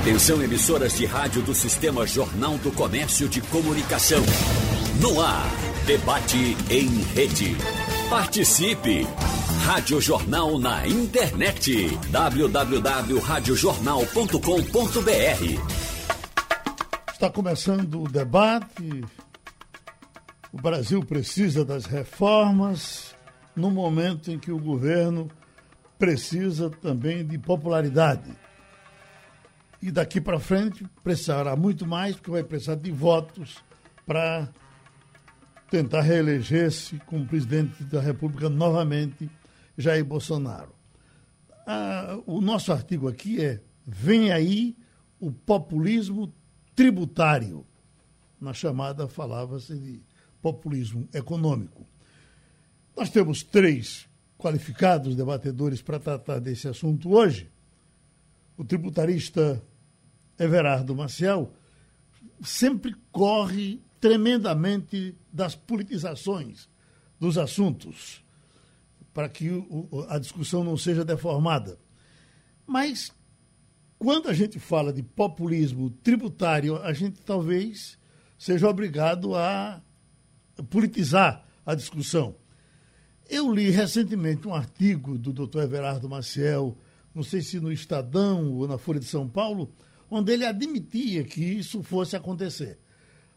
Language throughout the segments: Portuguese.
Atenção emissoras de rádio do Sistema Jornal do Comércio de Comunicação. No ar, debate em rede. Participe! Rádio Jornal na internet. www.radiojornal.com.br Está começando o debate. O Brasil precisa das reformas no momento em que o governo precisa também de popularidade. E daqui para frente precisará muito mais, porque vai precisar de votos para tentar reeleger-se como presidente da República novamente, Jair Bolsonaro. Ah, o nosso artigo aqui é: vem aí o populismo tributário. Na chamada falava-se de populismo econômico. Nós temos três qualificados debatedores para tratar desse assunto hoje. O tributarista Everardo Maciel sempre corre tremendamente das politizações dos assuntos, para que o, a discussão não seja deformada. Mas, quando a gente fala de populismo tributário, a gente talvez seja obrigado a politizar a discussão. Eu li recentemente um artigo do Dr. Everardo Maciel, não sei se no Estadão ou na Folha de São Paulo, onde ele admitia que isso fosse acontecer.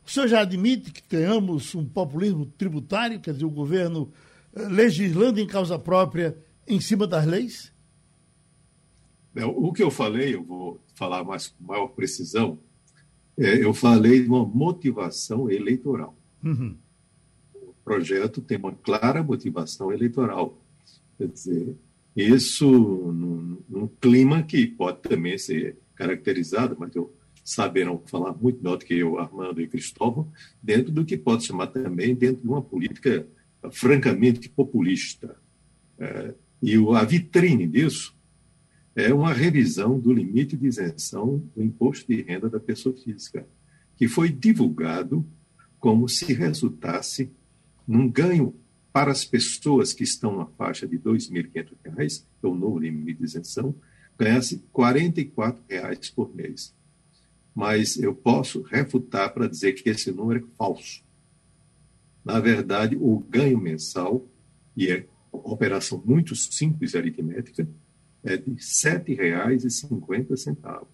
O senhor já admite que tenhamos um populismo tributário, quer dizer, o governo eh, legislando em causa própria em cima das leis? O que eu falei, eu vou falar mais com maior precisão, é, eu falei de uma motivação eleitoral. Uhum. O projeto tem uma clara motivação eleitoral. Quer dizer, isso num, num clima que pode também ser caracterizado, mas eu saberão falar muito melhor do que eu, Armando e Cristóvão, dentro do que pode chamar também dentro de uma política francamente populista. É, e a vitrine disso é uma revisão do limite de isenção do imposto de renda da pessoa física, que foi divulgado como se resultasse num ganho para as pessoas que estão na faixa de R$ 2.500, que é o novo limite de isenção, ganhasse 44 reais por mês. Mas eu posso refutar para dizer que esse número é falso. Na verdade, o ganho mensal, e é uma operação muito simples aritmética, é de R$ 7,50,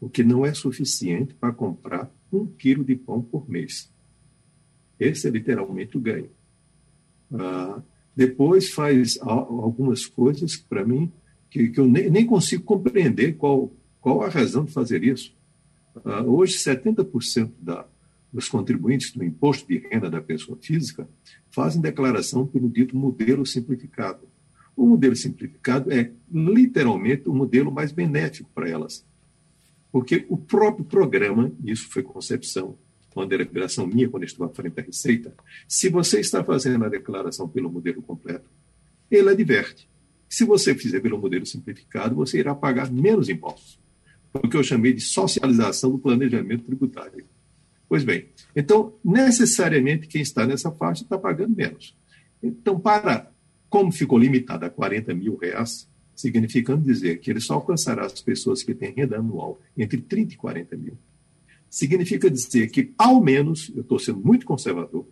o que não é suficiente para comprar um quilo de pão por mês. Esse é literalmente o ganho. Ah, depois faz algumas coisas para mim que, que eu nem, nem, consigo compreender qual, qual a razão de fazer isso. Uh, hoje, 70% da, dos contribuintes do imposto de renda da pessoa física fazem declaração pelo dito modelo simplificado. O modelo simplificado é literalmente o modelo mais benéfico para elas, porque o próprio programa, isso foi concepção, uma deliberação minha quando estou à frente da Receita, se você está fazendo a declaração pelo modelo completo, ele adverte se você fizer pelo modelo simplificado, você irá pagar menos impostos. O que eu chamei de socialização do planejamento tributário. Pois bem, então, necessariamente, quem está nessa faixa está pagando menos. Então, para, como ficou limitado a 40 mil reais, significando dizer que ele só alcançará as pessoas que têm renda anual entre 30 e 40 mil, significa dizer que, ao menos, eu estou sendo muito conservador,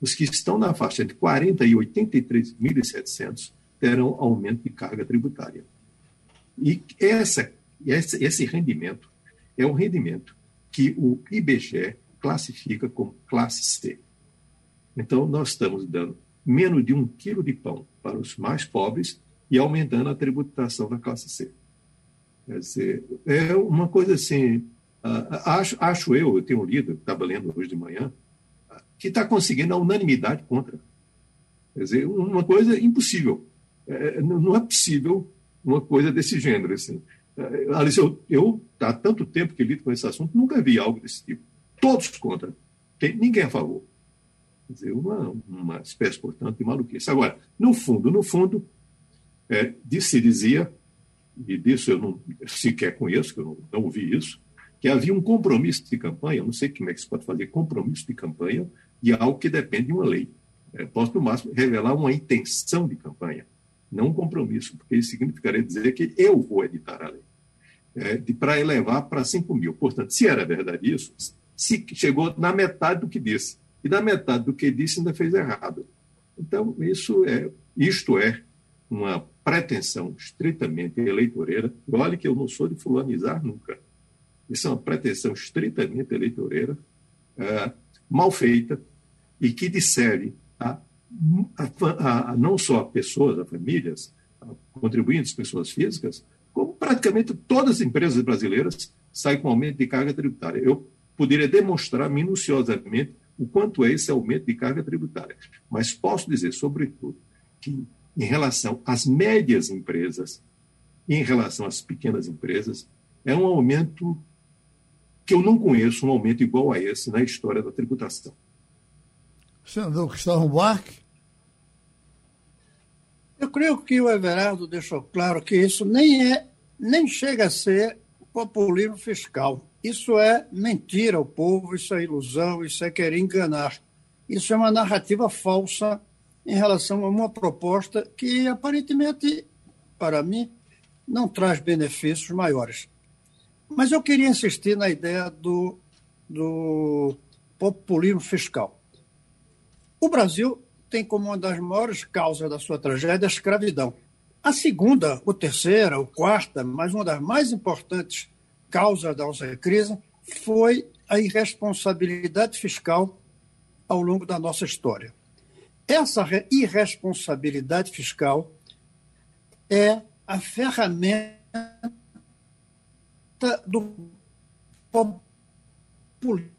os que estão na faixa entre 40 e 83.700 terão aumento de carga tributária. E essa, esse, esse rendimento é um rendimento que o IBGE classifica como classe C. Então, nós estamos dando menos de um quilo de pão para os mais pobres e aumentando a tributação da classe C. Quer dizer, é uma coisa assim, uh, acho, acho eu, eu tenho lido, estava lendo hoje de manhã, que está conseguindo a unanimidade contra. Quer dizer, uma coisa impossível. É, não é possível uma coisa desse gênero. Assim. É, Alice, eu, eu, há tanto tempo que lido com esse assunto, nunca vi algo desse tipo. Todos contra. Tem, ninguém a favor. Quer dizer, uma, uma espécie, portanto, de maluquice. Agora, no fundo, no fundo, é, se dizia, e disso eu não sequer conheço, que eu não, não ouvi isso, que havia um compromisso de campanha, não sei como é que se pode fazer compromisso de campanha de algo que depende de uma lei. É, posso, no máximo, revelar uma intenção de campanha não um compromisso, porque isso significaria dizer que eu vou editar a lei. é, para elevar para 5 mil. Portanto, se era verdade isso, se chegou na metade do que disse. E na metade do que disse ainda fez errado. Então, isso é, isto é uma pretensão estritamente eleitoreira. Olhe que eu não sou de fulanizar nunca. Isso é uma pretensão estritamente eleitoreira, é, mal feita, e que dissere a, a, a, não só a pessoas, a famílias, a contribuintes, pessoas físicas, como praticamente todas as empresas brasileiras saem com aumento de carga tributária. Eu poderia demonstrar minuciosamente o quanto é esse aumento de carga tributária, mas posso dizer, sobretudo, que em relação às médias empresas em relação às pequenas empresas, é um aumento que eu não conheço um aumento igual a esse na história da tributação. Senador Cristóvão Buarque. Eu creio que o Everardo deixou claro que isso nem é, nem chega a ser populismo fiscal. Isso é mentira ao povo, isso é ilusão, isso é querer enganar. Isso é uma narrativa falsa em relação a uma proposta que aparentemente, para mim, não traz benefícios maiores. Mas eu queria insistir na ideia do, do populismo fiscal. O Brasil tem como uma das maiores causas da sua tragédia a escravidão. A segunda, ou terceira, ou quarta, mas uma das mais importantes causas da nossa crise foi a irresponsabilidade fiscal ao longo da nossa história. Essa irresponsabilidade fiscal é a ferramenta do populismo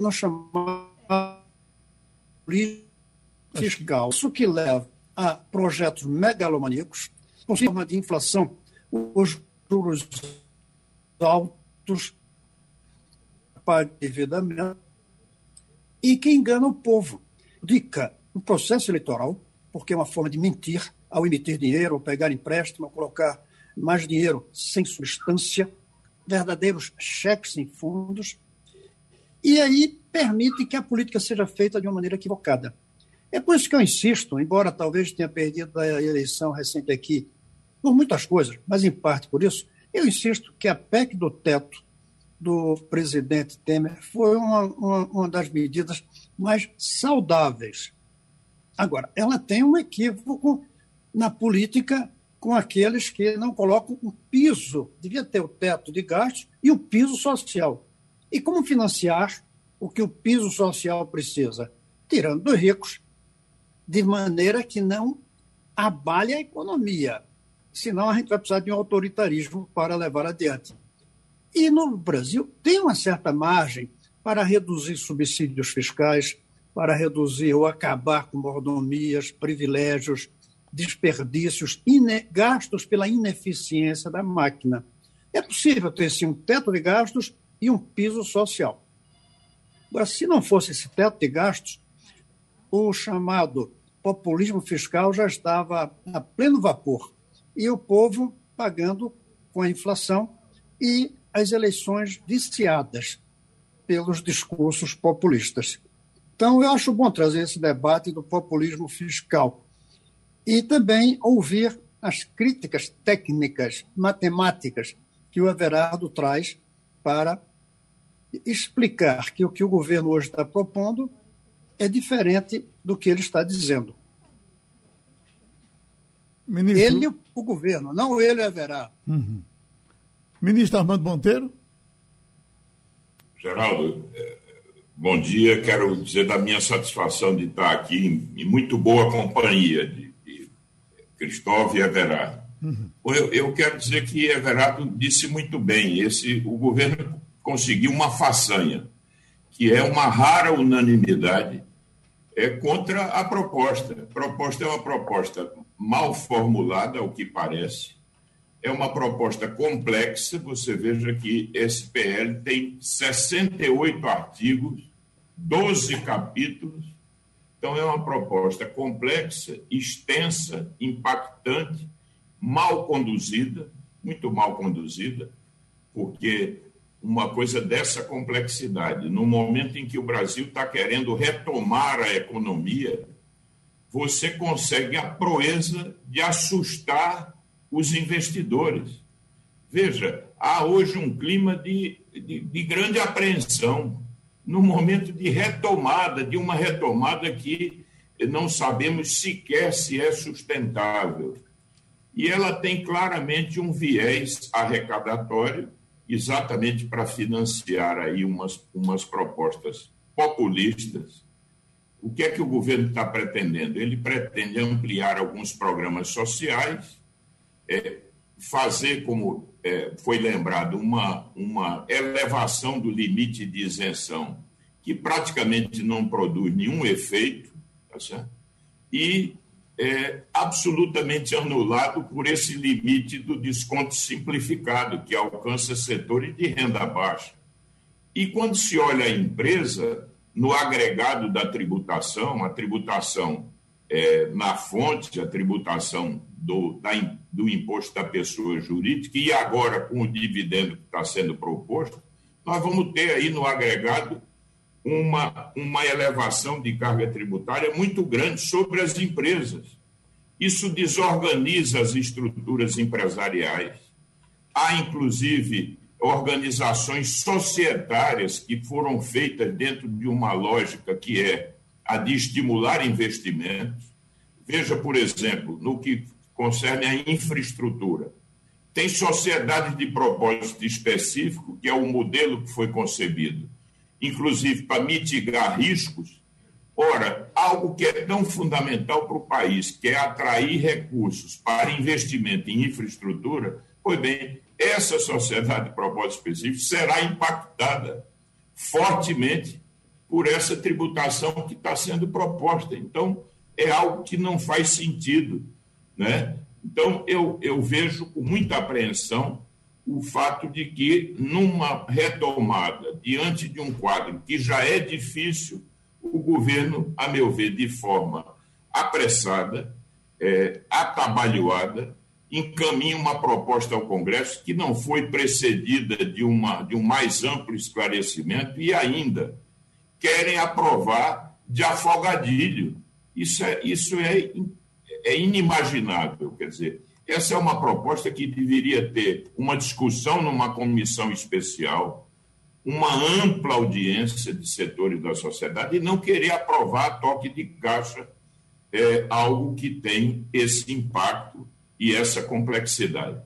no chamado fiscal. Isso que leva a projetos megalomaníacos, com forma de inflação, os juros altos, para endividamento, e que engana o povo. Dica, o processo eleitoral, porque é uma forma de mentir ao emitir dinheiro, ao pegar empréstimo, ao colocar mais dinheiro sem substância, verdadeiros cheques sem fundos, e aí permite que a política seja feita de uma maneira equivocada. É por isso que eu insisto, embora talvez tenha perdido a eleição recente aqui, por muitas coisas, mas em parte por isso, eu insisto que a PEC do teto do presidente Temer foi uma, uma, uma das medidas mais saudáveis. Agora, ela tem um equívoco na política com aqueles que não colocam o piso, devia ter o teto de gastos e o piso social. E como financiar o que o piso social precisa? Tirando dos ricos, de maneira que não abale a economia. Senão a gente vai precisar de um autoritarismo para levar adiante. E no Brasil tem uma certa margem para reduzir subsídios fiscais, para reduzir ou acabar com mordomias, privilégios, desperdícios, gastos pela ineficiência da máquina. É possível ter sim um teto de gastos e um piso social. Agora, se não fosse esse teto de gastos, o chamado populismo fiscal já estava a pleno vapor e o povo pagando com a inflação e as eleições viciadas pelos discursos populistas. Então, eu acho bom trazer esse debate do populismo fiscal e também ouvir as críticas técnicas, matemáticas, que o Everardo traz para explicar que o que o governo hoje está propondo é diferente do que ele está dizendo. Ministro... Ele, o governo, não ele, Everardo. Uhum. Ministro Armando Monteiro. Geraldo, é, bom dia. Quero dizer da minha satisfação de estar aqui em muito boa companhia de Cristóvão e Everardo. Uhum. Eu, eu, quero dizer que Everardo disse muito bem: esse, o governo conseguiu uma façanha, que é uma rara unanimidade é contra a proposta. A proposta é uma proposta mal formulada, ao que parece. É uma proposta complexa. Você veja que esse PL tem 68 artigos, 12 capítulos, então, é uma proposta complexa, extensa, impactante, mal conduzida, muito mal conduzida, porque uma coisa dessa complexidade, no momento em que o Brasil está querendo retomar a economia, você consegue a proeza de assustar os investidores. Veja, há hoje um clima de, de, de grande apreensão, no momento de retomada, de uma retomada que não sabemos sequer se é sustentável. E ela tem claramente um viés arrecadatório, exatamente para financiar aí umas, umas propostas populistas. O que é que o governo está pretendendo? Ele pretende ampliar alguns programas sociais, é, fazer, como é, foi lembrado, uma, uma elevação do limite de isenção, que praticamente não produz nenhum efeito, tá certo? e é absolutamente anulado por esse limite do desconto simplificado, que alcança setores de renda baixa. E quando se olha a empresa, no agregado da tributação, a tributação é, na fonte, a tributação do, da, do imposto da pessoa jurídica, e agora com o dividendo que está sendo proposto, nós vamos ter aí no agregado uma, uma elevação de carga tributária muito grande sobre as empresas. Isso desorganiza as estruturas empresariais. Há, inclusive, organizações societárias que foram feitas dentro de uma lógica que é a de estimular investimentos. Veja, por exemplo, no que concerne a infraestrutura. Tem sociedades de propósito específico, que é o modelo que foi concebido inclusive para mitigar riscos. Ora, algo que é tão fundamental para o país, que é atrair recursos para investimento em infraestrutura, pois bem, essa sociedade de propósito específico será impactada fortemente por essa tributação que está sendo proposta. Então, é algo que não faz sentido. Né? Então, eu, eu vejo com muita apreensão o fato de que, numa retomada, diante de um quadro que já é difícil, o governo, a meu ver, de forma apressada, é, atabalhoada, encaminha uma proposta ao Congresso que não foi precedida de, uma, de um mais amplo esclarecimento e ainda querem aprovar de afogadilho. Isso é, isso é, é inimaginável. Quer dizer, essa é uma proposta que deveria ter uma discussão numa comissão especial, uma ampla audiência de setores da sociedade e não querer aprovar toque de caixa é algo que tem esse impacto e essa complexidade.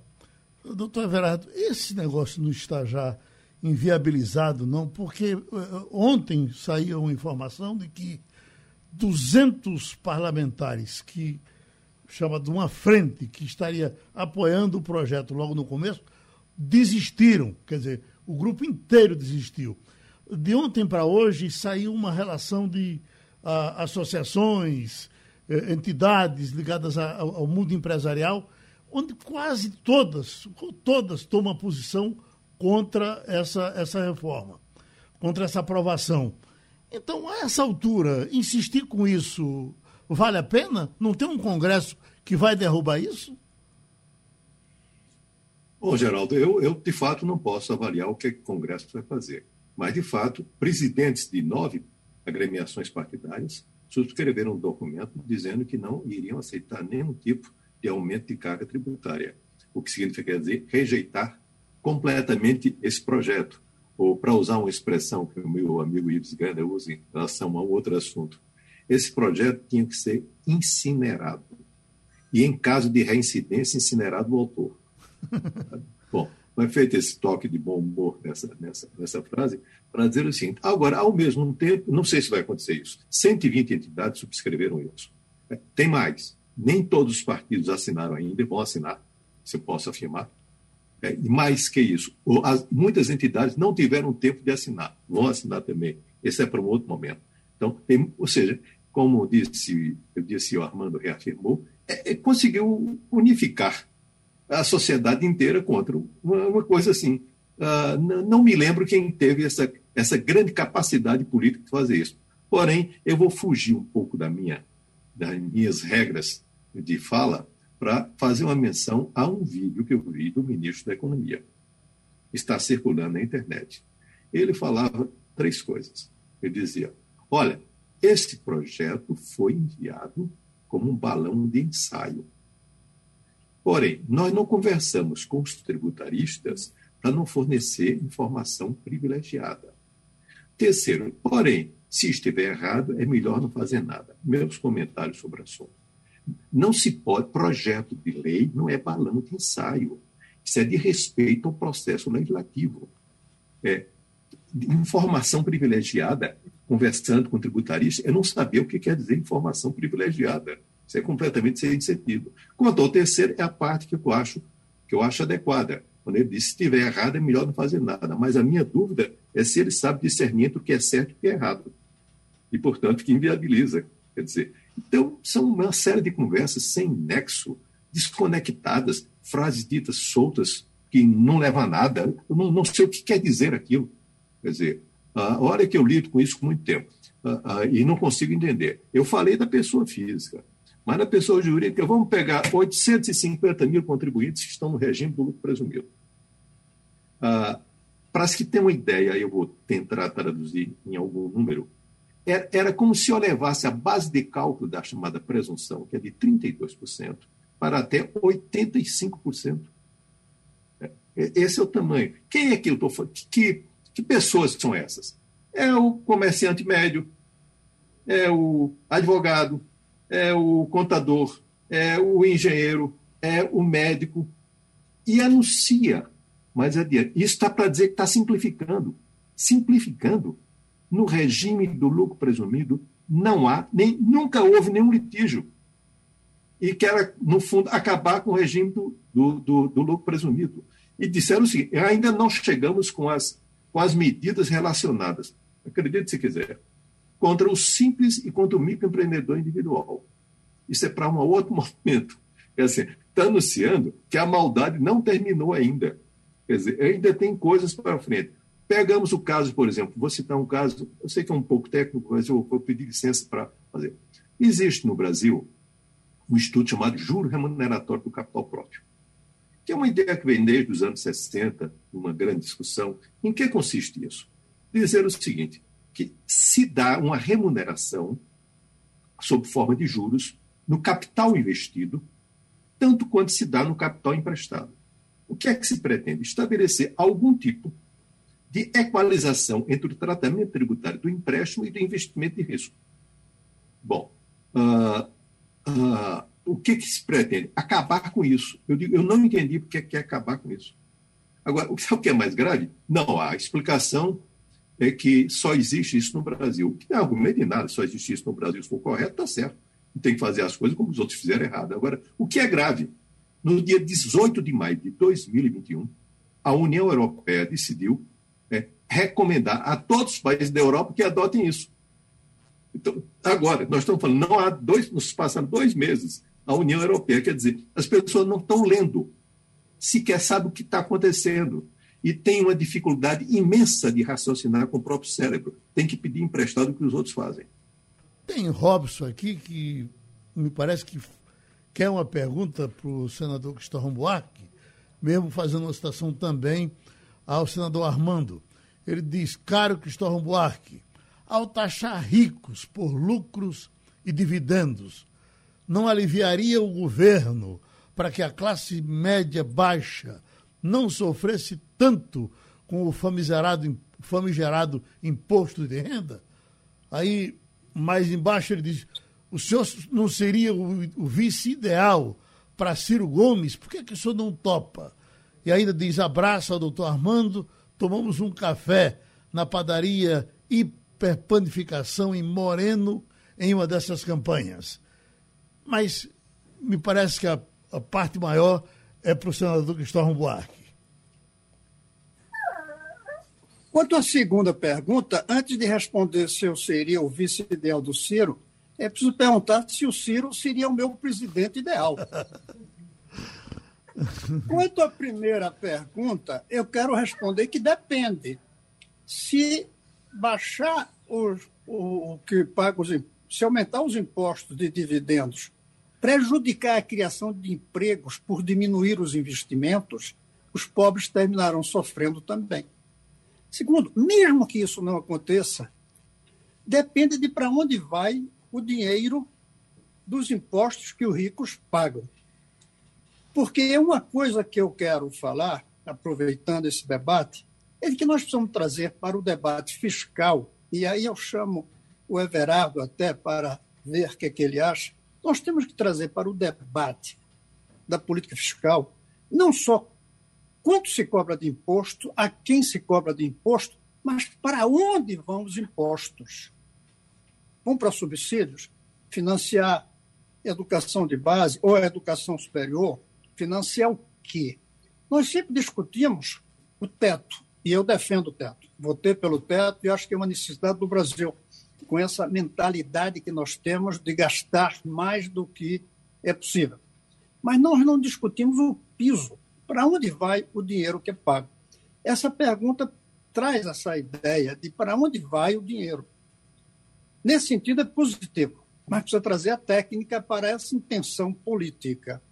Doutor Everardo, esse negócio não está já inviabilizado, não? Porque uh, ontem saiu uma informação de que 200 parlamentares que chama de uma frente que estaria apoiando o projeto logo no começo, desistiram. Quer dizer, o grupo inteiro desistiu. De ontem para hoje saiu uma relação de a, associações, eh, entidades ligadas a, ao, ao mundo empresarial, onde quase todas, todas tomam posição contra essa, essa reforma, contra essa aprovação. Então, a essa altura, insistir com isso Vale a pena? Não tem um Congresso que vai derrubar isso? Bom, Geraldo, eu, eu de fato não posso avaliar o que o Congresso vai fazer. Mas, de fato, presidentes de nove agremiações partidárias subscreveram um documento dizendo que não iriam aceitar nenhum tipo de aumento de carga tributária. O que significa dizer rejeitar completamente esse projeto. Ou, para usar uma expressão que o meu amigo Ives Ganda usa em relação a outro assunto, esse projeto tinha que ser incinerado. E, em caso de reincidência, incinerado o autor. Bom, foi feito esse toque de bom humor nessa, nessa, nessa frase para dizer o seguinte: agora, ao mesmo tempo, não sei se vai acontecer isso, 120 entidades subscreveram isso. É, tem mais. Nem todos os partidos assinaram ainda e vão assinar, se eu posso afirmar. É, e mais que isso, as, muitas entidades não tiveram tempo de assinar, vão assinar também. Esse é para um outro momento. Então, tem, ou seja, como disse, eu disse o Armando reafirmou, é, é, conseguiu unificar a sociedade inteira contra uma, uma coisa assim. Uh, não me lembro quem teve essa, essa grande capacidade política de fazer isso. Porém, eu vou fugir um pouco da minha, das minhas regras de fala para fazer uma menção a um vídeo que eu vi do ministro da Economia. Está circulando na internet. Ele falava três coisas. Ele dizia: Olha, este projeto foi enviado como um balão de ensaio. Porém, nós não conversamos com os tributaristas para não fornecer informação privilegiada. Terceiro, porém, se estiver errado, é melhor não fazer nada. Meus comentários sobre o assunto. Não se pode, projeto de lei não é balão de ensaio. Isso é de respeito ao processo legislativo. É, informação privilegiada, conversando com tributarista, é não saber o que quer dizer informação privilegiada. Isso é completamente sem sentido. Quanto ao terceiro, é a parte que eu acho, que eu acho adequada. Quando ele diz, se estiver errado, é melhor não fazer nada. Mas a minha dúvida é se ele sabe discernir entre o que é certo e o que é errado. E, portanto, que inviabiliza. Quer dizer, então, são uma série de conversas sem nexo, desconectadas, frases ditas soltas, que não levam a nada. Eu não, não sei o que quer dizer aquilo. Quer dizer, a hora que eu lido com isso com muito tempo e não consigo entender. Eu falei da pessoa física, mas na pessoa jurídica, vamos pegar 850 mil contribuintes que estão no regime do lucro presumido. Ah, Para que tenha uma ideia, eu vou tentar traduzir em algum número, era, era como se eu levasse a base de cálculo da chamada presunção, que é de 32%, para até 85%. É, esse é o tamanho. Quem é que eu estou falando? Que, que pessoas são essas? É o comerciante médio, é o advogado, é o contador, é o engenheiro, é o médico, e anuncia mais adiante. Isso está para dizer que está simplificando. Simplificando. No regime do lucro presumido, não há, nem, nunca houve nenhum litígio. E quer, no fundo, acabar com o regime do, do, do, do lucro presumido. E disseram o seguinte: ainda não chegamos com as, com as medidas relacionadas, acredite se quiser, contra o simples e contra o microempreendedor individual. Isso é para um outro momento. Quer dizer, está anunciando que a maldade não terminou ainda. Quer dizer, ainda tem coisas para frente. Pegamos o caso, por exemplo, vou citar um caso, eu sei que é um pouco técnico, mas eu vou pedir licença para fazer. Existe no Brasil um estudo chamado Juro Remuneratório do Capital Próprio, que é uma ideia que vem desde os anos 60, uma grande discussão. Em que consiste isso? Dizer o seguinte, que se dá uma remuneração sob forma de juros no capital investido, tanto quanto se dá no capital emprestado. O que é que se pretende? Estabelecer algum tipo de equalização entre o tratamento tributário do empréstimo e do investimento de risco. Bom, uh, uh, o que, que se pretende? Acabar com isso. Eu, digo, eu não entendi porque quer acabar com isso. Agora, o que é mais grave? Não, a explicação é que só existe isso no Brasil. Que não é argumento de nada, só existe isso no Brasil, se for correto, está certo. Tem que fazer as coisas como os outros fizeram errado. Agora, o que é grave? No dia 18 de maio de 2021, a União Europeia decidiu é, recomendar a todos os países da Europa que adotem isso. Então, agora, nós estamos falando, não há dois, nos passaram dois meses, a União Europeia, quer dizer, as pessoas não estão lendo, sequer sabem o que está acontecendo e tem uma dificuldade imensa de raciocinar com o próprio cérebro. Tem que pedir emprestado o que os outros fazem. Tem Robson aqui que me parece que quer uma pergunta para o senador Cristóvão Buarque, mesmo fazendo uma citação também ao senador Armando. Ele diz: Caro Cristóvão Buarque, ao taxar ricos por lucros e dividendos, não aliviaria o governo para que a classe média baixa não sofresse tanto com o famigerado, famigerado imposto de renda? Aí, mais embaixo, ele diz: o senhor não seria o, o vice ideal para Ciro Gomes? Por que, que o senhor não topa? E ainda diz: abraço ao doutor Armando, tomamos um café na padaria Hiperpanificação em Moreno, em uma dessas campanhas. Mas me parece que a, a parte maior é para o senador Cristóvão Buarque. Quanto à segunda pergunta, antes de responder se eu seria o vice-ideal do Ciro, é preciso perguntar se o Ciro seria o meu presidente ideal. Quanto à primeira pergunta, eu quero responder que depende. Se baixar os, o, o que paga os se aumentar os impostos de dividendos, prejudicar a criação de empregos por diminuir os investimentos, os pobres terminarão sofrendo também. Segundo, mesmo que isso não aconteça, depende de para onde vai o dinheiro dos impostos que os ricos pagam. Porque uma coisa que eu quero falar, aproveitando esse debate, é que nós precisamos trazer para o debate fiscal, e aí eu chamo o Everardo até para ver o que, é que ele acha, nós temos que trazer para o debate da política fiscal não só quanto se cobra de imposto, a quem se cobra de imposto, mas para onde vão os impostos? Vão para subsídios? Financiar educação de base ou educação superior? Financiar o quê? Nós sempre discutimos o teto, e eu defendo o teto. Votei pelo teto e acho que é uma necessidade do Brasil, com essa mentalidade que nós temos de gastar mais do que é possível. Mas nós não discutimos o piso. Para onde vai o dinheiro que é pago? Essa pergunta traz essa ideia de para onde vai o dinheiro. Nesse sentido, é positivo, mas precisa trazer a técnica para essa intenção política.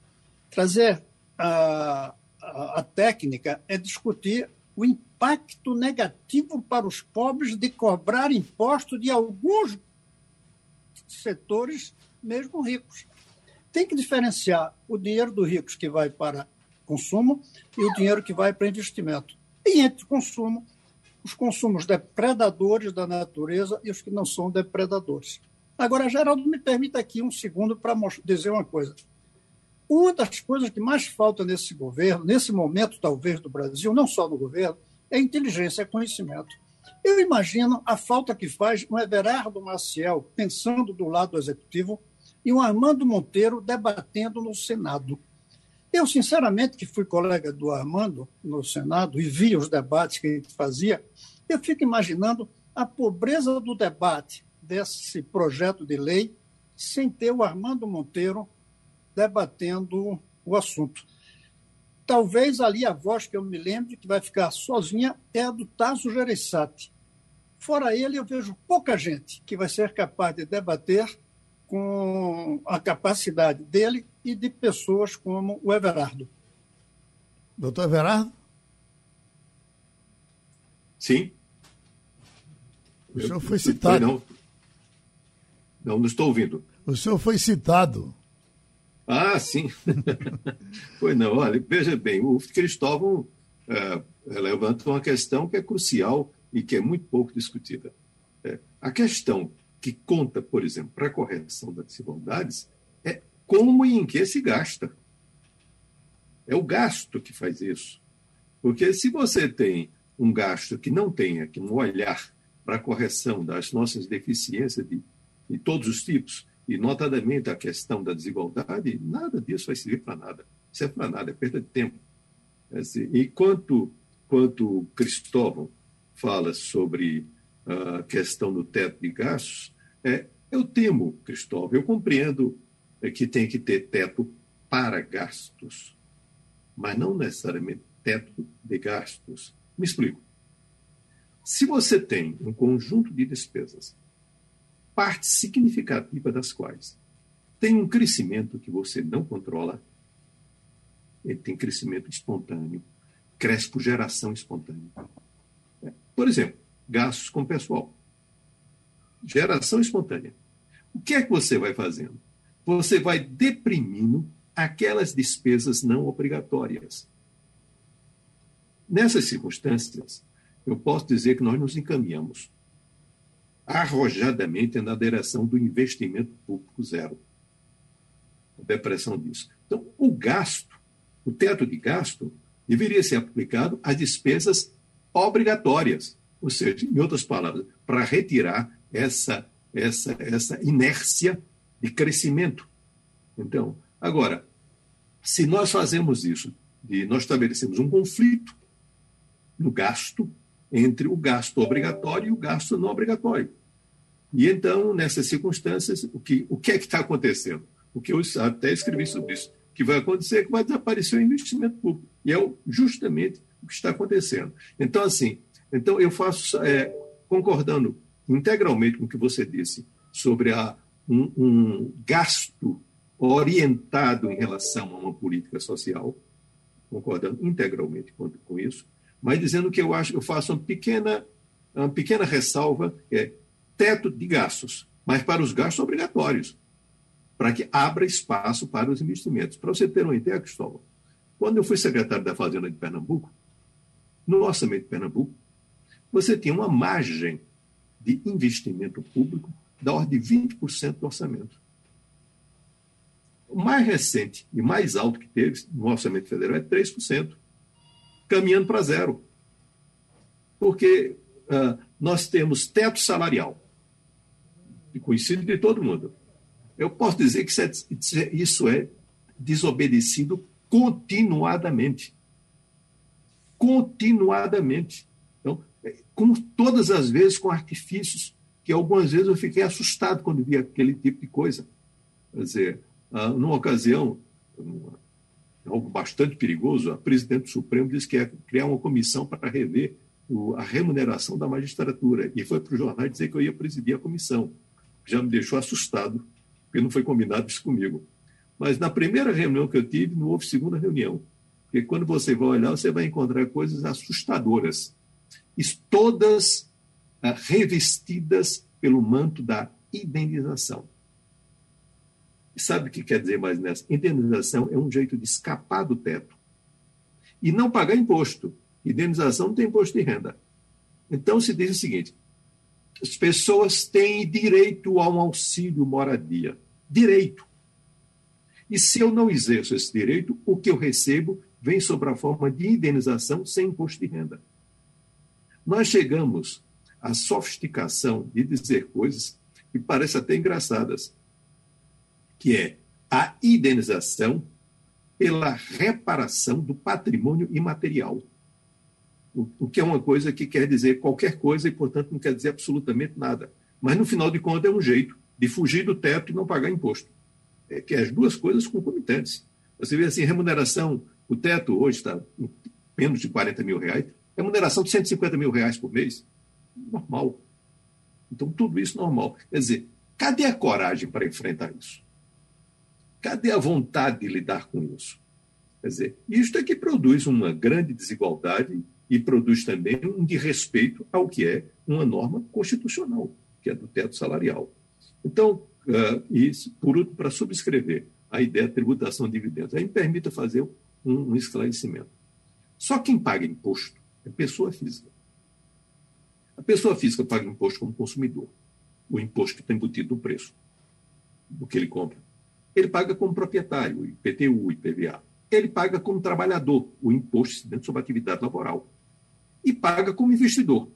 Trazer a, a, a técnica é discutir o impacto negativo para os pobres de cobrar imposto de alguns setores, mesmo ricos. Tem que diferenciar o dinheiro dos ricos que vai para consumo e o dinheiro que vai para investimento. E entre consumo, os consumos depredadores da natureza e os que não são depredadores. Agora, Geraldo, me permita aqui um segundo para dizer uma coisa. Uma das coisas que mais falta nesse governo, nesse momento talvez do Brasil, não só no governo, é inteligência, é conhecimento. Eu imagino a falta que faz um Everardo Maciel pensando do lado executivo e um Armando Monteiro debatendo no Senado. Eu, sinceramente, que fui colega do Armando no Senado e vi os debates que ele fazia, eu fico imaginando a pobreza do debate desse projeto de lei sem ter o Armando Monteiro debatendo o assunto. Talvez ali a voz que eu me lembro que vai ficar sozinha é a do Tasso Gereissati. Fora ele, eu vejo pouca gente que vai ser capaz de debater com a capacidade dele e de pessoas como o Everardo. Doutor Everardo? Sim. O senhor foi citado. Não, não, não estou ouvindo. O senhor foi citado. Ah, sim. foi não. Olha, veja bem, o Cristóvão é, levanta uma questão que é crucial e que é muito pouco discutida. É, a questão que conta, por exemplo, para a correção das desigualdades é como e em que se gasta. É o gasto que faz isso. Porque se você tem um gasto que não tem aqui um olhar para a correção das nossas deficiências de, de todos os tipos, e notadamente a questão da desigualdade, nada disso vai servir para nada. Isso é para nada, é perda de tempo. E quanto, Cristóvão fala sobre a questão do teto de gastos, é, eu temo, Cristóvão, eu compreendo é que tem que ter teto para gastos, mas não necessariamente teto de gastos. Me explico. Se você tem um conjunto de despesas, parte significativa das quais tem um crescimento que você não controla, ele tem crescimento espontâneo, cresce por geração espontânea. Por exemplo, gastos com pessoal. Geração espontânea. O que é que você vai fazendo? você vai deprimindo aquelas despesas não obrigatórias. Nessas circunstâncias, eu posso dizer que nós nos encaminhamos arrojadamente na direção do investimento público zero. A depressão disso. Então, o gasto, o teto de gasto, deveria ser aplicado às despesas obrigatórias, ou seja, em outras palavras, para retirar essa, essa, essa inércia de crescimento. Então, agora, se nós fazemos isso, e nós estabelecemos um conflito no gasto entre o gasto obrigatório e o gasto não obrigatório. E então, nessas circunstâncias, o que, o que é que está acontecendo? O que eu até escrevi sobre isso. Que vai acontecer é que vai desaparecer o investimento público. E é justamente o que está acontecendo. Então, assim, então eu faço, é, concordando integralmente com o que você disse sobre a, um, um gasto orientado em relação a uma política social, concordando integralmente com, com isso, mas dizendo que eu acho eu faço uma pequena uma pequena ressalva é teto de gastos, mas para os gastos obrigatórios. para que abra espaço para os investimentos. Para você ter uma ideia, Cristóvão, quando eu fui secretário da Fazenda de Pernambuco, no orçamento de Pernambuco, você tinha uma margem de investimento público da ordem de 20% do orçamento. O mais recente e mais alto que teve no orçamento federal é 3%, caminhando para zero. Porque uh, nós temos teto salarial, conhecido de todo mundo. Eu posso dizer que isso é, é desobedecido continuadamente. Continuadamente. Então, é, como todas as vezes com artifícios, que algumas vezes eu fiquei assustado quando vi aquele tipo de coisa. Quer dizer, ah, numa ocasião, algo bastante perigoso, a presidente do Supremo disse que ia criar uma comissão para rever a remuneração da magistratura. E foi para o jornal dizer que eu ia presidir a comissão. Já me deixou assustado, porque não foi combinado isso comigo. Mas na primeira reunião que eu tive, não houve segunda reunião. Porque quando você vai olhar, você vai encontrar coisas assustadoras. E todas ah, revestidas pelo manto da indenização. E sabe o que quer dizer mais nessa? Indenização é um jeito de escapar do teto e não pagar imposto. Indenização não tem imposto de renda. Então se diz o seguinte: as pessoas têm direito a um auxílio moradia. Direito. E se eu não exerço esse direito, o que eu recebo vem sob a forma de indenização sem imposto de renda. Nós chegamos à sofisticação de dizer coisas que parecem até engraçadas, que é a indenização pela reparação do patrimônio imaterial. O, o que é uma coisa que quer dizer qualquer coisa e, portanto, não quer dizer absolutamente nada. Mas, no final de contas, é um jeito de fugir do teto e não pagar imposto é, que as duas coisas concomitantes. Você vê assim, remuneração, o teto hoje está menos de 40 mil reais, remuneração de 150 mil reais por mês, normal. Então, tudo isso normal. Quer dizer, cadê a coragem para enfrentar isso? Cadê a vontade de lidar com isso? Quer dizer, isto é que produz uma grande desigualdade e produz também um desrespeito ao que é uma norma constitucional, que é do teto salarial. Então, Uh, por último, para subscrever a ideia de tributação de dividendos. Aí me permita fazer um, um esclarecimento. Só quem paga imposto é pessoa física. A pessoa física paga imposto como consumidor, o imposto que está embutido no preço do que ele compra. Ele paga como proprietário, IPTU, IPVA. Ele paga como trabalhador, o imposto dentro sobre atividade laboral. E paga como investidor.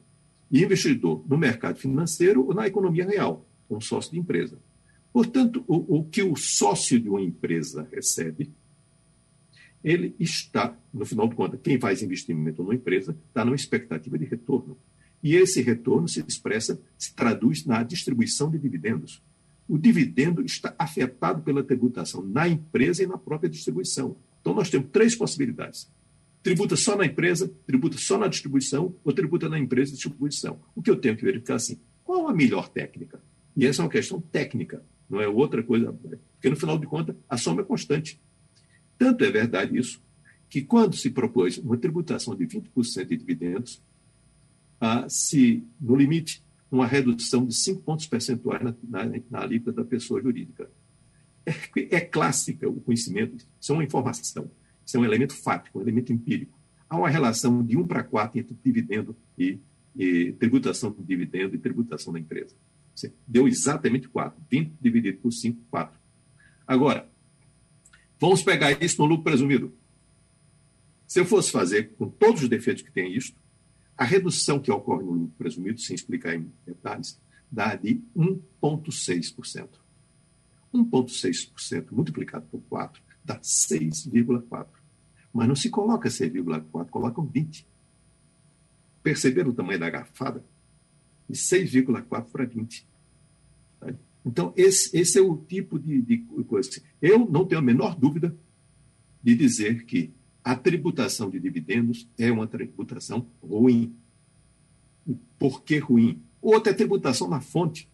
E investidor no mercado financeiro ou na economia real, como sócio de empresa. Portanto, o, o que o sócio de uma empresa recebe, ele está, no final de contas, quem faz investimento numa empresa está numa expectativa de retorno. E esse retorno se expressa, se traduz na distribuição de dividendos. O dividendo está afetado pela tributação na empresa e na própria distribuição. Então, nós temos três possibilidades. Tributa só na empresa, tributa só na distribuição ou tributa na empresa e distribuição. O que eu tenho que verificar assim, qual a melhor técnica? E essa é uma questão técnica não é outra coisa. Porque, no final de contas, a soma é constante. Tanto é verdade isso, que quando se propôs uma tributação de 20% de dividendos, ah, se, no limite, uma redução de 5 pontos percentuais na, na, na alíquota da pessoa jurídica. É, é clássica o conhecimento, isso é uma informação, isso é um elemento fático, um elemento empírico. Há uma relação de 1 para 4 entre dividendo e, e tributação do dividendo e tributação da empresa. Deu exatamente 4. 20 dividido por 5, 4. Agora, vamos pegar isso no lucro presumido. Se eu fosse fazer com todos os defeitos que tem isto, a redução que ocorre no lucro presumido, sem explicar em detalhes, dá de 1,6%. 1,6% multiplicado por 4 dá 6,4%. Mas não se coloca 6,4%, colocam 20%. Perceberam o tamanho da garfada? De 6,4 para 20. Então, esse, esse é o tipo de, de coisa. Eu não tenho a menor dúvida de dizer que a tributação de dividendos é uma tributação ruim. Por que ruim? Outra é tributação na fonte.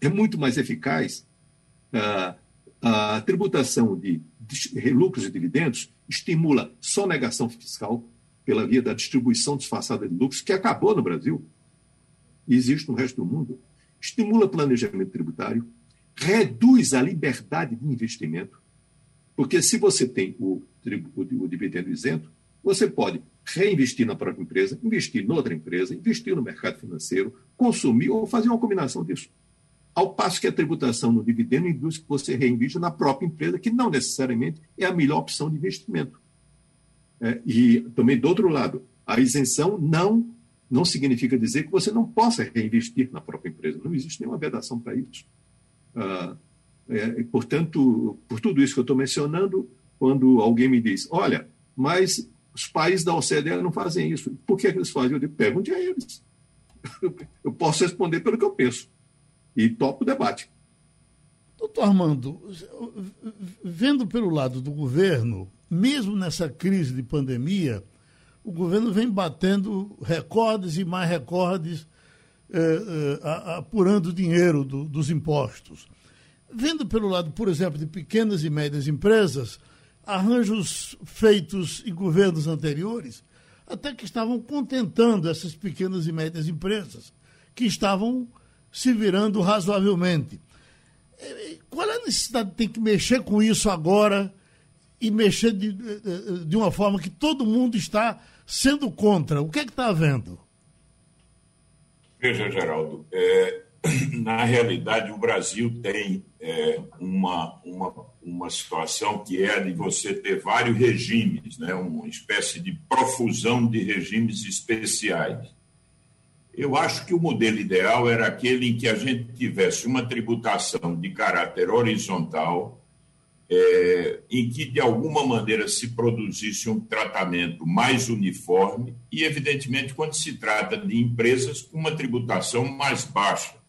É muito mais eficaz. Ah, a tributação de, de lucros e dividendos estimula sonegação fiscal pela via da distribuição disfarçada de lucros, que acabou no Brasil e existe no resto do mundo estimula planejamento tributário, reduz a liberdade de investimento, porque se você tem o, o, dividendo isento, você pode reinvestir na própria empresa, investir noutra empresa, investir no mercado financeiro, consumir ou fazer uma combinação disso. Ao passo que a tributação no dividendo induz que você reinvista na própria empresa, que não necessariamente é a melhor opção de investimento. É, e também, do outro lado, a isenção não, não significa dizer que você não possa reinvestir na própria empresa. Não existe nenhuma vedação para isso. Ah, é, portanto, por tudo isso que eu estou mencionando, quando alguém me diz, olha, mas os países da OCDE não fazem isso. Por que, é que eles fazem? Eu digo, pergunte a eles. Eu posso responder pelo que eu penso. E topo o debate. Doutor Armando, vendo pelo lado do governo, mesmo nessa crise de pandemia, o governo vem batendo recordes e mais recordes, eh, eh, apurando dinheiro do, dos impostos. Vendo pelo lado, por exemplo, de pequenas e médias empresas, arranjos feitos em governos anteriores, até que estavam contentando essas pequenas e médias empresas, que estavam se virando razoavelmente. É, qual é a necessidade de ter que mexer com isso agora e mexer de, de uma forma que todo mundo está sendo contra? O que é que está havendo? Veja, Geraldo, é, na realidade, o Brasil tem é, uma, uma, uma situação que é a de você ter vários regimes, né? uma espécie de profusão de regimes especiais. Eu acho que o modelo ideal era aquele em que a gente tivesse uma tributação de caráter horizontal, é, em que de alguma maneira se produzisse um tratamento mais uniforme e, evidentemente, quando se trata de empresas uma tributação mais baixa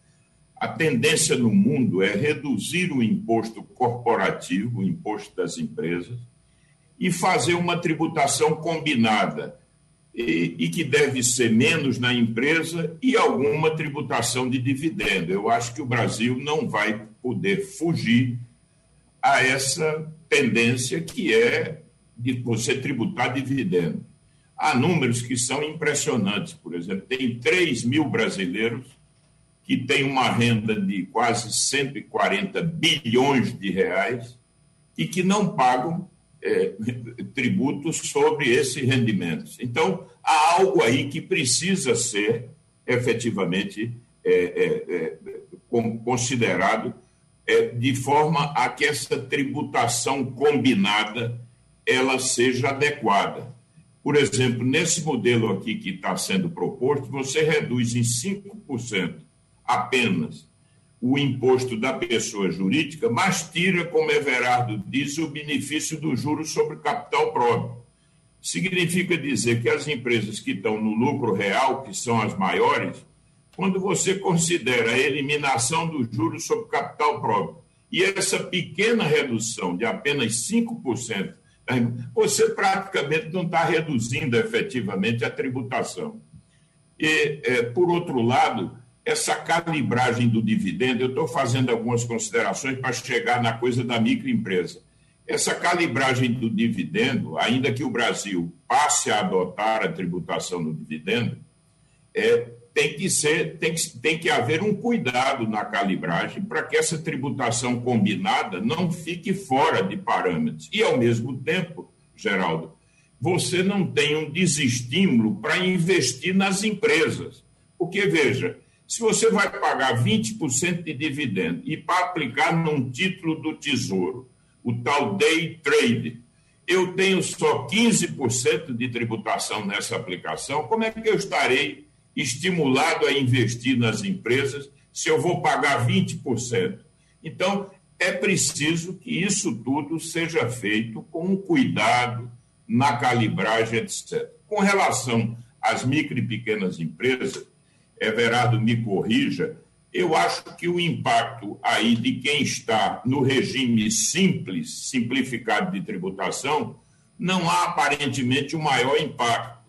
a tendência no mundo é reduzir o imposto corporativo, o imposto das empresas, e fazer uma tributação combinada, e, e, que deve ser menos na empresa e alguma tributação de dividendo. Eu acho que o Brasil não vai poder fugir a essa tendência que é de você tributar dividendo. Há números que são impressionantes, por exemplo, tem 3 mil brasileiros que tem uma renda de quase 140 bilhões de reais e que não pagam é, tributos sobre esses rendimentos. Então, há algo aí que precisa ser efetivamente é, é, é considerado é, de forma a que essa tributação combinada ela seja adequada. Por exemplo, nesse modelo aqui que está sendo proposto, você reduz em 5% apenas o imposto da pessoa jurídica, mas tira, como Everardo diz, o benefício do juros sobre capital próprio. Significa dizer que as empresas que estão no lucro real, que são as maiores, quando você considera a eliminação dos juros sobre capital próprio e essa pequena redução de apenas 5%, você praticamente não está reduzindo efetivamente a tributação. E, é, por outro lado, essa calibragem do dividendo, eu estou fazendo algumas considerações para chegar na coisa da microempresa. Essa calibragem do dividendo, ainda que o Brasil passe a adotar a tributação do dividendo, é, tem que ser, tem que, tem que haver um cuidado na calibragem para que essa tributação combinada não fique fora de parâmetros. E, ao mesmo tempo, Geraldo, você não tem um desestímulo para investir nas empresas. Porque, veja, se você vai pagar 20% de dividendo e para aplicar num título do Tesouro, o tal day trade, eu tenho só 15% de tributação nessa aplicação, como é que eu estarei estimulado a investir nas empresas se eu vou pagar 20%? Então, é preciso que isso tudo seja feito com cuidado na calibragem, etc. Com relação às micro e pequenas empresas, Everardo me corrija, eu acho que o impacto aí de quem está no regime simples, simplificado de tributação, não há aparentemente o maior impacto.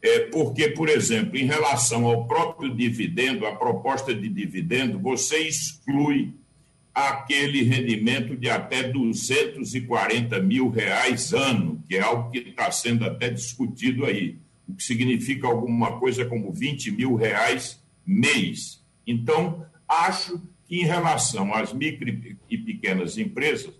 É porque, por exemplo, em relação ao próprio dividendo, a proposta de dividendo, você exclui aquele rendimento de até 240 mil reais ano, que é algo que está sendo até discutido aí o que significa alguma coisa como 20 mil reais mês. Então, acho que, em relação às micro e pequenas empresas,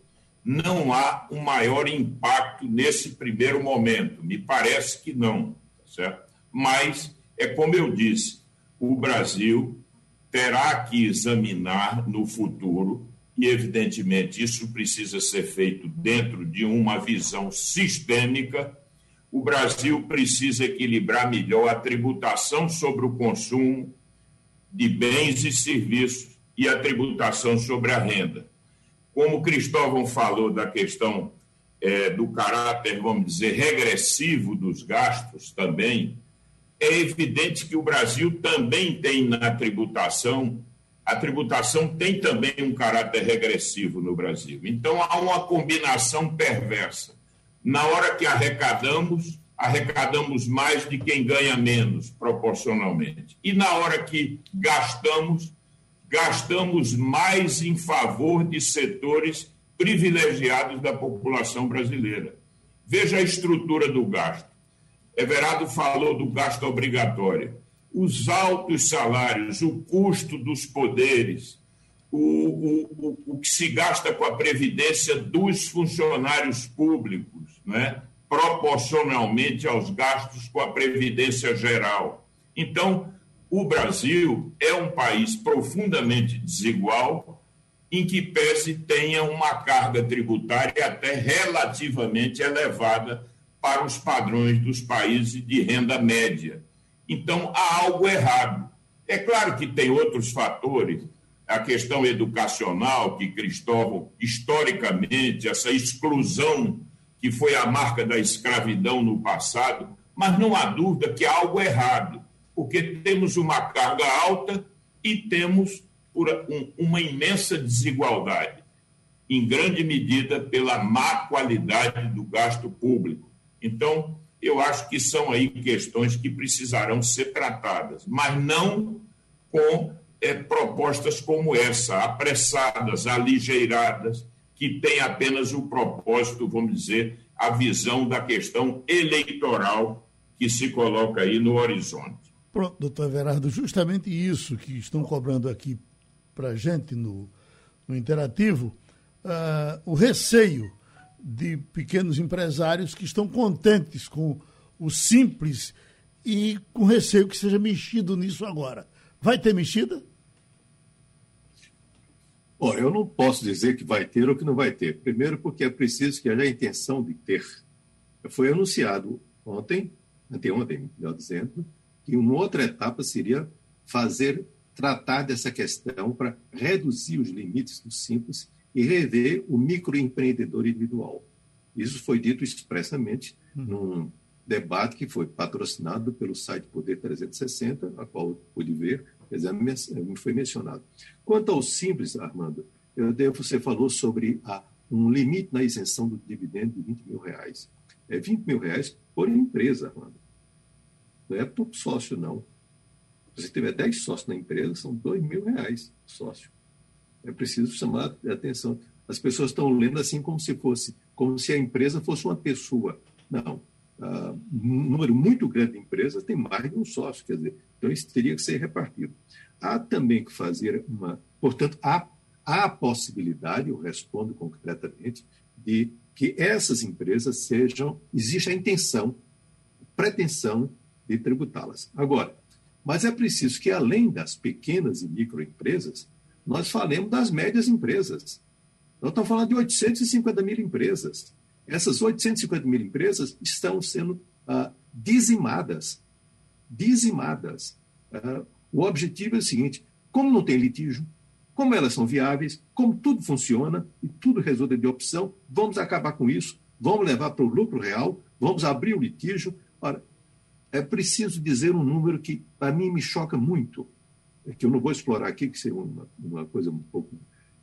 não há um maior impacto nesse primeiro momento. Me parece que não, tá certo? Mas, é como eu disse, o Brasil terá que examinar no futuro, e evidentemente isso precisa ser feito dentro de uma visão sistêmica. O Brasil precisa equilibrar melhor a tributação sobre o consumo de bens e serviços e a tributação sobre a renda. Como Cristóvão falou da questão é, do caráter, vamos dizer, regressivo dos gastos também, é evidente que o Brasil também tem na tributação, a tributação tem também um caráter regressivo no Brasil. Então há uma combinação perversa. Na hora que arrecadamos, arrecadamos mais de quem ganha menos, proporcionalmente. E na hora que gastamos, gastamos mais em favor de setores privilegiados da população brasileira. Veja a estrutura do gasto. Everardo falou do gasto obrigatório. Os altos salários, o custo dos poderes, o, o, o, que se gasta com a previdência dos funcionários públicos, né? proporcionalmente aos gastos com a previdência geral. Então, o Brasil é um país profundamente desigual, em que pese tenha uma carga tributária até relativamente elevada para os padrões dos países de renda média. Então, há algo errado. É claro que tem outros fatores, a questão educacional, que Cristóvão, historicamente, essa exclusão que foi a marca da escravidão no passado, mas não há dúvida que há algo errado, porque temos uma carga alta e temos uma imensa desigualdade, em grande medida pela má qualidade do gasto público. Então, eu acho que são aí questões que precisarão ser tratadas, mas não com é, propostas como essa, apressadas, aligeiradas, que têm apenas o propósito, vamos dizer, a visão da questão eleitoral que se coloca aí no horizonte. Pronto, doutor Everardo, justamente isso que estão cobrando aqui para gente no, no Interativo, uh, o receio de pequenos empresários que estão contentes com o simples e com receio que seja mexido nisso agora. Vai ter mexida? Bom, eu não posso dizer que vai ter ou que não vai ter. Primeiro, porque é preciso que haja a intenção de ter. Foi anunciado ontem, anteontem, melhor dizendo, que uma outra etapa seria fazer, tratar dessa questão para reduzir os limites do simples e rever o microempreendedor individual. Isso foi dito expressamente uhum. num debate que foi patrocinado pelo site Poder 360, a qual eu pude ver, foi mencionado. Quanto ao simples, Armando, eu devo, você falou sobre a, um limite na isenção do dividendo de 20 mil reais. É 20 mil reais por empresa, Armando. Não é por sócio, não. Se tiver 10 sócios na empresa, são 2 mil reais sócio é preciso chamar a atenção. As pessoas estão lendo assim como se fosse, como se a empresa fosse uma pessoa. Não. Uh, um número muito grande de empresas tem mais de um sócio, quer dizer, então isso teria que ser repartido. Há também que fazer uma. Portanto, há, há a possibilidade, eu respondo concretamente, de que essas empresas sejam. Existe a intenção, pretensão de tributá-las. Agora, mas é preciso que, além das pequenas e microempresas, nós falemos das médias empresas. Nós estamos falando de 850 mil empresas. Essas 850 mil empresas estão sendo ah, dizimadas. Dizimadas. Ah, o objetivo é o seguinte: como não tem litígio, como elas são viáveis, como tudo funciona e tudo resulta de opção, vamos acabar com isso, vamos levar para o lucro real, vamos abrir o litígio. Ora, é preciso dizer um número que, para mim, me choca muito que eu não vou explorar aqui, que seria uma, uma coisa um pouco.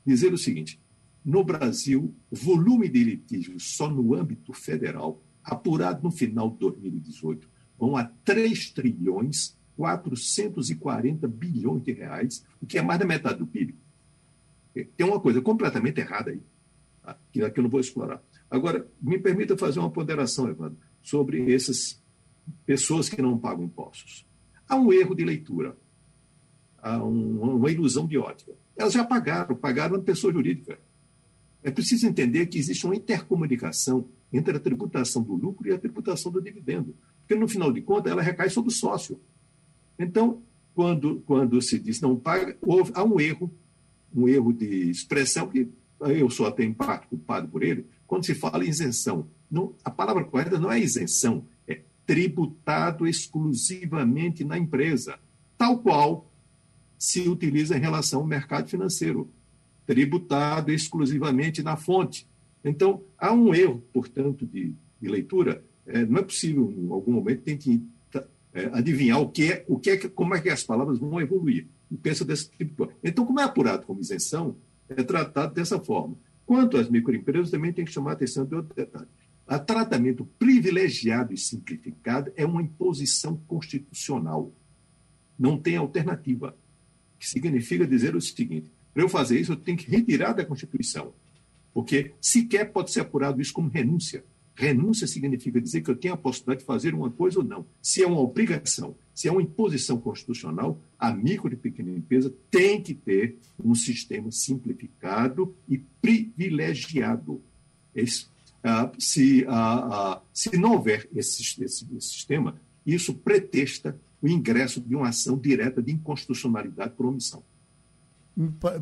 Dizer o seguinte: no Brasil, volume de litígios só no âmbito federal, apurado no final de 2018, vão a 3 trilhões 440 bilhões de reais, o que é mais da metade do PIB. Tem uma coisa completamente errada aí, tá? que aqui eu não vou explorar. Agora, me permita fazer uma ponderação, Evandro, sobre essas pessoas que não pagam impostos. Há um erro de leitura um, uma ilusão de ótica. Elas já pagaram, pagaram a pessoa jurídica. É preciso entender que existe uma intercomunicação entre a tributação do lucro e a tributação do dividendo. Porque, no final de contas, ela recai sobre o sócio. Então, quando, quando se diz não paga, houve, há um erro, um erro de expressão que eu só tenho parte culpado por ele, quando se fala em isenção. Não, a palavra correta não é isenção, é tributado exclusivamente na empresa, tal qual se utiliza em relação ao mercado financeiro, tributado exclusivamente na fonte. Então, há um erro, portanto, de, de leitura. É, não é possível, em algum momento, tem que é, adivinhar o que é, o que é, como é que as palavras vão evoluir. E pensa desse tipo. Então, como é apurado como isenção, é tratado dessa forma. Quanto às microempresas, também tem que chamar a atenção de outro detalhe. O tratamento privilegiado e simplificado é uma imposição constitucional. Não tem alternativa. Que significa dizer o seguinte: para eu fazer isso, eu tenho que retirar da Constituição. Porque sequer pode ser apurado isso como renúncia. Renúncia significa dizer que eu tenho a possibilidade de fazer uma coisa ou não. Se é uma obrigação, se é uma imposição constitucional, a micro e pequena empresa tem que ter um sistema simplificado e privilegiado. Ah, se, ah, ah, se não houver esse, esse, esse sistema, isso pretexta o ingresso de uma ação direta de inconstitucionalidade por omissão.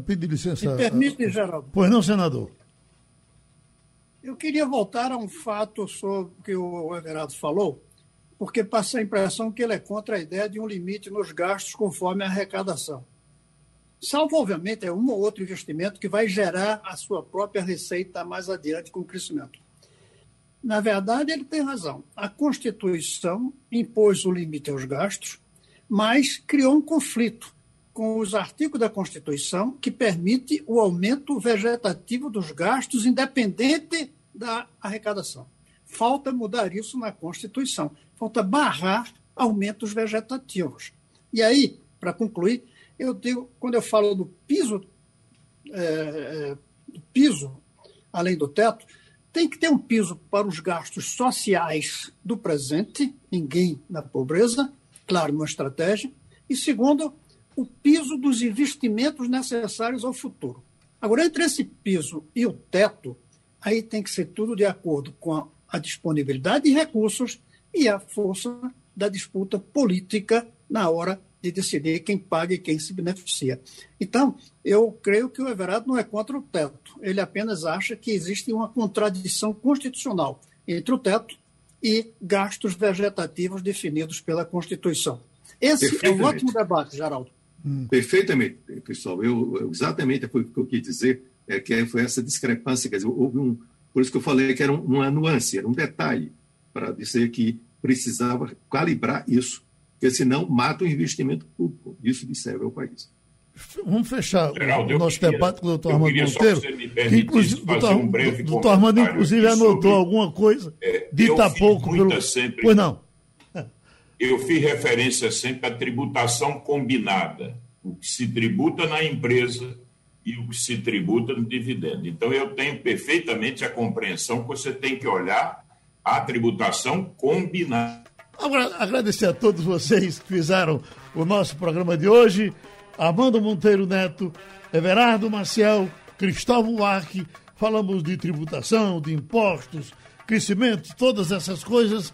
Pedir licença. Me permite, Geraldo. Pois não, senador. Eu queria voltar a um fato sobre o que o Everardo falou, porque passa a impressão que ele é contra a ideia de um limite nos gastos conforme a arrecadação. Salvo, obviamente, é um ou outro investimento que vai gerar a sua própria receita mais adiante com o crescimento. Na verdade, ele tem razão. A Constituição impôs o limite aos gastos, mas criou um conflito com os artigos da Constituição que permite o aumento vegetativo dos gastos independente da arrecadação. Falta mudar isso na Constituição. Falta barrar aumentos vegetativos. E aí, para concluir, eu digo, quando eu falo do piso, é, é, do piso além do teto, tem que ter um piso para os gastos sociais do presente, ninguém na pobreza, claro, uma estratégia. E segundo, o piso dos investimentos necessários ao futuro. Agora, entre esse piso e o teto, aí tem que ser tudo de acordo com a, disponibilidade de recursos e a força da disputa política na hora de decidir quem paga e quem se beneficia. Então, eu creio que o Everardo não é contra o teto. Ele apenas acha que existe uma contradição constitucional entre o teto e gastos vegetativos definidos pela Constituição. Esse é um ótimo debate, Geraldo. Hum. Perfeitamente, pessoal. Eu, exatamente foi o que eu quis dizer, é que foi essa discrepância. Quer dizer, houve um. Por isso que eu falei que era uma nuance, era um detalhe, para dizer que precisava calibrar isso, porque senão mata o investimento público. Isso serve ao país. Vamos fechar Geraldo, o nosso queria, debate com o doutor Armando Monteiro. Que, inclusive, doutor, um doutor Armando, inclusive, anotou sobre, alguma coisa é, dita pouco. Pelo... Sempre, pois não eu fiz referência sempre à tributação combinada, o que se tributa na empresa e o que se tributa no dividendo. Então, eu tenho perfeitamente a compreensão que você tem que olhar a tributação combinada. Agora, agradecer a todos vocês que fizeram o nosso programa de hoje. Armando Monteiro Neto, Everardo Maciel, Cristóvão Arque. Falamos de tributação, de impostos, crescimento, todas essas coisas